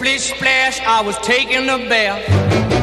Splish splash, I was taking a bath.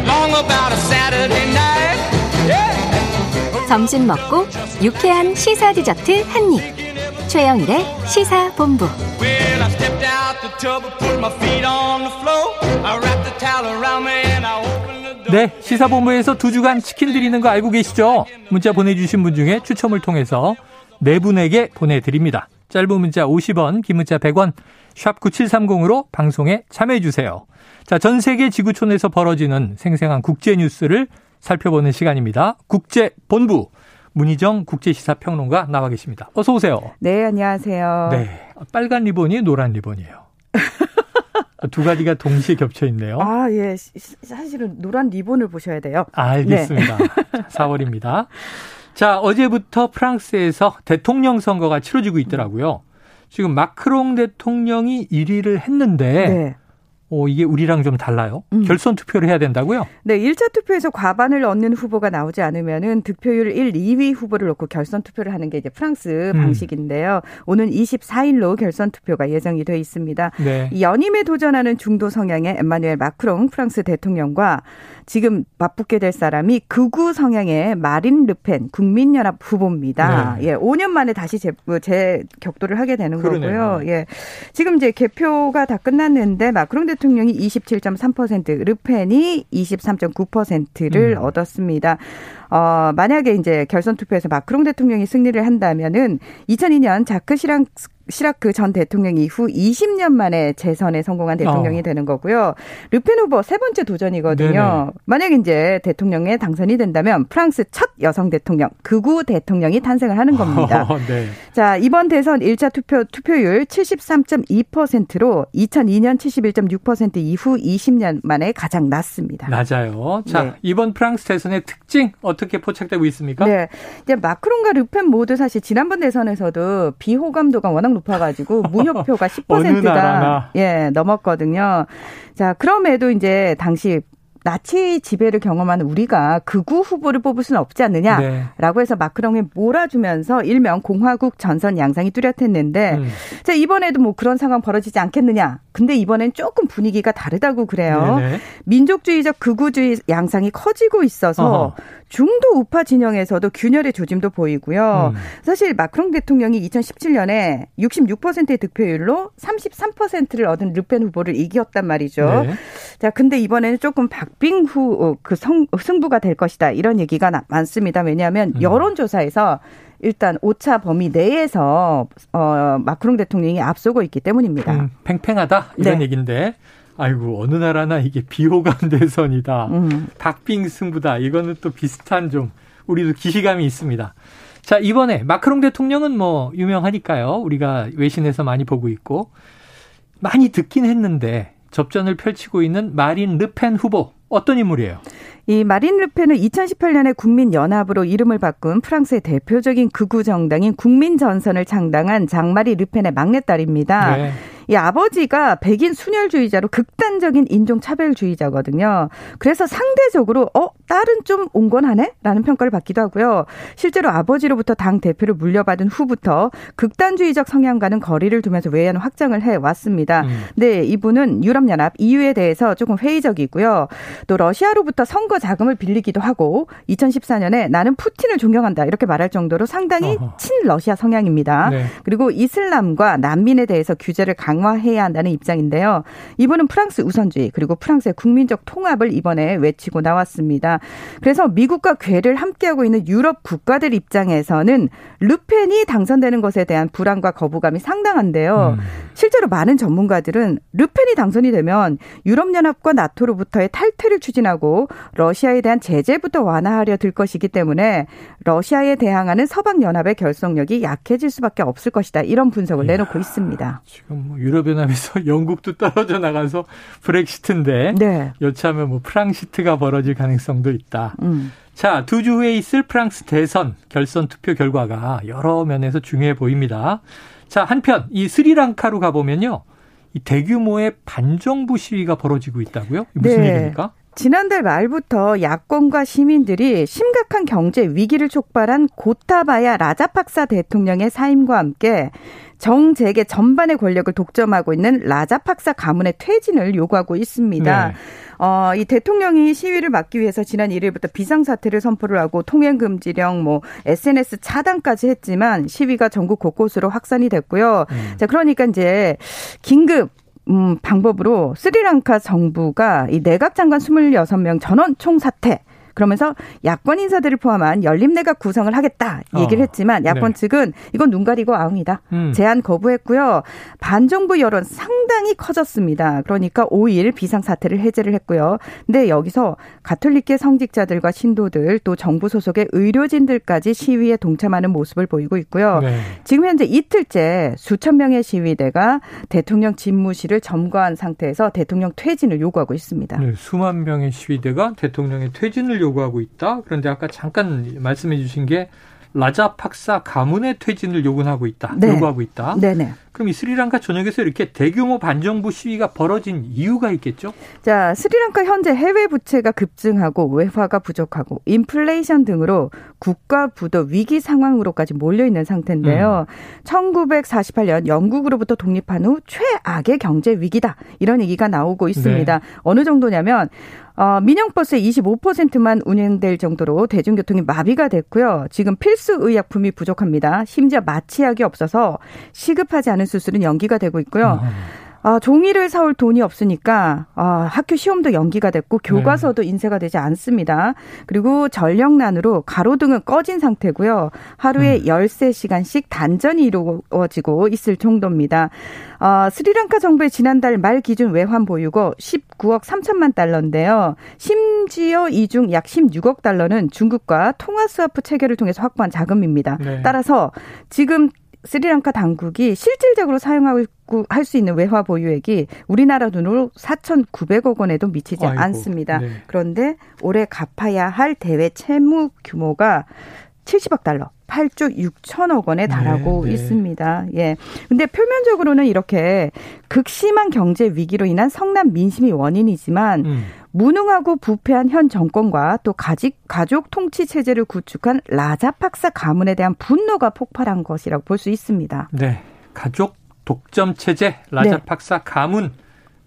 Long about a Saturday night. Yeah. 점심 먹고 유쾌한 시사 디저트 한 입. 최영일의 시사 본부. Well, I stepped out the tub and put my feet on the floor. I wrapped the towel around me and I opened the door. 네, 시사본부에서 두 주간 치킨 드리는 거 알고 계시죠? 문자 보내주신 분 중에 추첨을 통해서 네 분에게 보내드립니다. 짧은 문자 50원, 긴 문자 100원, 샵 9730으로 방송에 참여해주세요. 자, 전 세계 지구촌에서 벌어지는 생생한 국제 뉴스를 살펴보는 시간입니다. 국제본부. 문희정 국제시사평론가 나와 계십니다. 어서 오세요. 네, 안녕하세요. 네. 빨간 리본이 노란 리본이에요. 두 가지가 동시에 겹쳐 있네요. 아, 예. 시- 사실은 노란 리본을 보셔야 돼요. 알겠습니다. 4월입니다. 자, 어제부터 프랑스에서 대통령 선거가 치러지고 있더라고요. 지금 마크롱 대통령이 1위를 했는데, 네. 어, 이게 우리랑 좀 달라요. 음. 결선 투표를 해야 된다고요? 네, 1차 투표에서 과반을 얻는 후보가 나오지 않으면은 득표율 1, 2위 후보를 놓고 결선 투표를 하는 게 이제 프랑스 음. 방식인데요. 오는 24일로 결선 투표가 예정이 돼 있습니다. 네. 이 연임에 도전하는 중도 성향의 엠마누엘 마크롱 프랑스 대통령과 지금 맞붙게 될 사람이 극우 성향의 마린 르펜 국민연합 후보입니다. 네. 예, 5년 만에 다시 재, 재 격돌을 하게 되는 그러네요. 거고요. 예. 지금 이제 개표가 다 끝났는데 마크롱 대 통령이 27.3%, 르펜이 23.9%를 음. 얻었습니다. 어, 만약에 이제 결선 투표에서 마크롱 대통령이 승리를 한다면은 2002년 자크 시랑 시라크 전 대통령 이후 20년 만에 재선에 성공한 대통령이 어. 되는 거고요. 르펜 후보 세 번째 도전이거든요. 네네. 만약에 이제 대통령에 당선이 된다면 프랑스 첫 여성 대통령, 극우 대통령이 탄생을 하는 겁니다. 어, 네. 자, 이번 대선 1차 투표, 투표율 73.2%로 2002년 71.6% 이후 20년 만에 가장 낮습니다. 낮아요. 자, 네. 이번 프랑스 대선의 특징 어떻게 포착되고 있습니까? 네. 이제 마크롱과 르펜 모두 사실 지난번 대선에서도 비호감도가 워낙 높아가지고 무효표가 어느 10%가 나라나. 예, 넘었거든요. 자, 그럼에도 이제 당시 나치 지배를 경험한 우리가 극우 후보를 뽑을 수는 없지 않느냐. 네. 라고 해서 마크롱이 몰아주면서 일명 공화국 전선 양상이 뚜렷했는데 음. 자, 이번에도 뭐 그런 상황 벌어지지 않겠느냐. 근데 이번엔 조금 분위기가 다르다고 그래요. 네네. 민족주의적 극우주의 양상이 커지고 있어서 어허. 중도 우파 진영에서도 균열의 조짐도 보이고요. 음. 사실 마크롱 대통령이 2017년에 66%의 득표율로 33%를 얻은 르펜 후보를 이겼단 말이죠. 네. 자, 근데 이번에는 조금 박빙후 그 성, 승부가 될 것이다. 이런 얘기가 나- 많습니다. 왜냐하면 음. 여론조사에서 일단 오차 범위 내에서 어 마크롱 대통령이 앞서고 있기 때문입니다. 음, 팽팽하다 이런 네. 얘기인데 아이고 어느 나라나 이게 비호감 대선이다. 음. 박빙 승부다. 이거는 또 비슷한 좀 우리도 기시감이 있습니다. 자, 이번에 마크롱 대통령은 뭐 유명하니까요. 우리가 외신에서 많이 보고 있고 많이 듣긴 했는데 접전을 펼치고 있는 마린 르펜 후보 어떤 인물이에요? 이 마린 르펜은 2018년에 국민연합으로 이름을 바꾼 프랑스의 대표적인 극우 정당인 국민전선을 창당한 장마리 르펜의 막내딸입니다. 네. 이 아버지가 백인 순혈주의자로 극단적인 인종차별주의자거든요. 그래서 상대적으로 어 딸은 좀 온건하네라는 평가를 받기도 하고요. 실제로 아버지로부터 당 대표를 물려받은 후부터 극단주의적 성향과는 거리를 두면서 외연 확장을 해 왔습니다. 음. 네, 이분은 유럽연합 EU에 대해서 조금 회의적이고요. 또 러시아로부터 선거 자금을 빌리기도 하고 2014년에 나는 푸틴을 존경한다 이렇게 말할 정도로 상당히 어허. 친러시아 성향입니다. 네. 그리고 이슬람과 난민에 대해서 규제를 강 화해야 한다는 입장인데요. 이분은 프랑스 우선주의 그리고 프랑스의 국민적 통합을 이번에 외치고 나왔습니다. 그래서 미국과 궤를 함께하고 있는 유럽 국가들 입장에서는 르펜이 당선되는 것에 대한 불안과 거부감이 상당한데요. 음. 실제로 많은 전문가들은 르펜이 당선이 되면 유럽연합과 나토로부터의 탈퇴를 추진하고 러시아에 대한 제재부터 완화하려 들 것이기 때문에 러시아에 대항하는 서방연합의 결속력이 약해질 수밖에 없을 것이다. 이런 분석을 내놓고 있습니다. 지금 뭐 유럽연합에서 영국도 떨어져 나가서 브렉시트인데 네. 여차하면 뭐 프랑시트가 벌어질 가능성도 있다. 음. 자, 두 주 후에 있을 프랑스 대선 결선 투표 결과가 여러 면에서 중요해 보입니다. 자, 한편 이 스리랑카로 가보면요. 이 대규모의 반정부 시위가 벌어지고 있다고요? 무슨 네. 얘기입니까? 지난달 말부터 야권과 시민들이 심각한 경제 위기를 촉발한 고타바야 라자팍사 대통령의 사임과 함께 정재계 전반의 권력을 독점하고 있는 라자팍사 가문의 퇴진을 요구하고 있습니다. 네. 어, 이 대통령이 시위를 막기 위해서 지난 1일부터 비상사태를 선포를 하고 통행금지령, 뭐, SNS 차단까지 했지만 시위가 전국 곳곳으로 확산이 됐고요. 음. 자, 그러니까 이제 긴급 음, 방법으로 스리랑카 정부가 이 내각 장관 26명 전원 총사퇴 그러면서 야권 인사들을 포함한 열림내각 구성을 하겠다 얘기를 어. 했지만 야권 네. 측은 이건 눈 가리고 아웅이다. 음. 제안 거부했고요. 반정부 여론 상당히 커졌습니다. 그러니까 5일 비상사태를 해제를 했고요. 근데 여기서 가톨릭계 성직자들과 신도들 또 정부 소속의 의료진들까지 시위에 동참하는 모습을 보이고 있고요. 네. 지금 현재 이틀째 수천 명의 시위대가 대통령 집무실을 점거한 상태에서 대통령 퇴진을 요구하고 있습니다. 네, 수만 명의 시위대가 대통령의 퇴진을 요구 하고 있다. 그런데 아까 잠깐 말씀해 주신 게 라자 박사 가문의 퇴진을 요구하고 있다. 네. 요구하고 있다. 네네. 그럼 이 스리랑카 전역에서 이렇게 대규모 반정부 시위가 벌어진 이유가 있겠죠? 자, 스리랑카 현재 해외 부채가 급증하고 외화가 부족하고 인플레이션 등으로 국가 부도 위기 상황으로까지 몰려 있는 상태인데요. 음. 1948년 영국으로부터 독립한 후 최악의 경제 위기다. 이런 얘기가 나오고 있습니다. 네. 어느 정도냐면 어, 민영버스의 25%만 운행될 정도로 대중교통이 마비가 됐고요. 지금 필수 의약품이 부족합니다. 심지어 마취약이 없어서 시급하지 않은 수술은 연기가 되고 있고요. 아. 아, 종이를 사올 돈이 없으니까 아, 학교 시험도 연기가 됐고 교과서도 네. 인쇄가 되지 않습니다. 그리고 전력난으로 가로등은 꺼진 상태고요. 하루에 음. 13시간씩 단전이 이루어지고 있을 정도입니다. 아, 스리랑카 정부의 지난달 말 기준 외환 보유고 19억 3천만 달러인데요. 심지어 이 중 약 16억 달러는 중국과 통화 스와프 체계를 통해서 확보한 자금입니다. 네. 따라서 지금 스리랑카 당국이 실질적으로 사용하고 할 수 있는 외화 보유액이 우리나라 돈으로 4,900억 원에도 미치지 아이고, 않습니다. 네. 그런데 올해 갚아야 할 대외 채무 규모가 70억 달러. 8조 6천억 원에 달하고 네, 네. 있습니다. 예. 근데 표면적으로는 이렇게 극심한 경제 위기로 인한 성남 민심이 원인이지만 음. 무능하고 부패한 현 정권과 또 가직, 가족 통치 체제를 구축한 라자팍사 가문에 대한 분노가 폭발한 것이라고 볼 수 있습니다. 네. 가족 독점 체제 라자팍사 네. 가문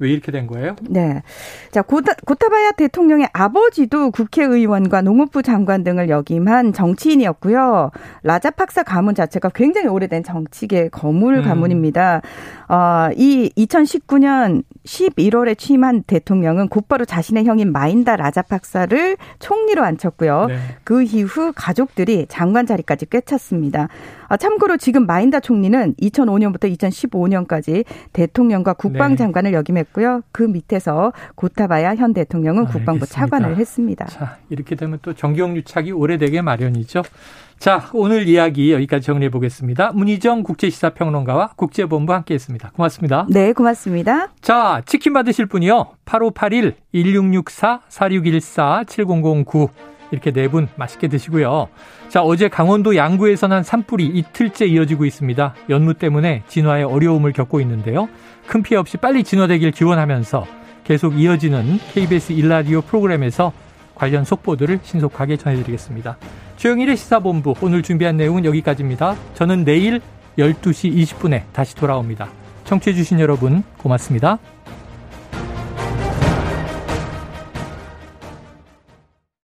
왜 이렇게 된 거예요? 네. 자, 고타, 고타바야 대통령의 아버지도 국회의원과 농업부 장관 등을 역임한 정치인이었고요. 라자팍사 가문 자체가 굉장히 오래된 정치계 거물 음. 가문입니다. 어, 이 2019년 11월에 취임한 대통령은 곧바로 자신의 형인 마인다 라자팍사를 총리로 앉혔고요. 네. 그 이후 가족들이 장관 자리까지 꿰찼습니다. 아, 참고로 지금 마인다 총리는 2005년부터 2015년까지 대통령과 국방장관을 네. 역임했고요. 그 밑에서 고타바야 현 대통령은 국방부 차관을 했습니다. 자, 이렇게 되면 또 정경유착이 오래되게 마련이죠. 자, 오늘 이야기 여기까지 정리해 보겠습니다. 문희정 국제시사평론가와 국제본부 함께 했습니다. 고맙습니다. 네, 고맙습니다. 자, 치킨 받으실 분이요. 8581-1664-4614-7009 이렇게 네 분 맛있게 드시고요. 자, 어제 강원도 양구에서 난 산불이 이틀째 이어지고 있습니다. 연무 때문에 진화에 어려움을 겪고 있는데요. 큰 피해 없이 빨리 진화되길 기원하면서 계속 이어지는 KBS 일라디오 프로그램에서 관련 속보들을 신속하게 전해드리겠습니다. 최영일의 시사본부 오늘 준비한 내용은 여기까지입니다. 저는 내일 12시 20분에 다시 돌아옵니다. 청취해주신 여러분 고맙습니다.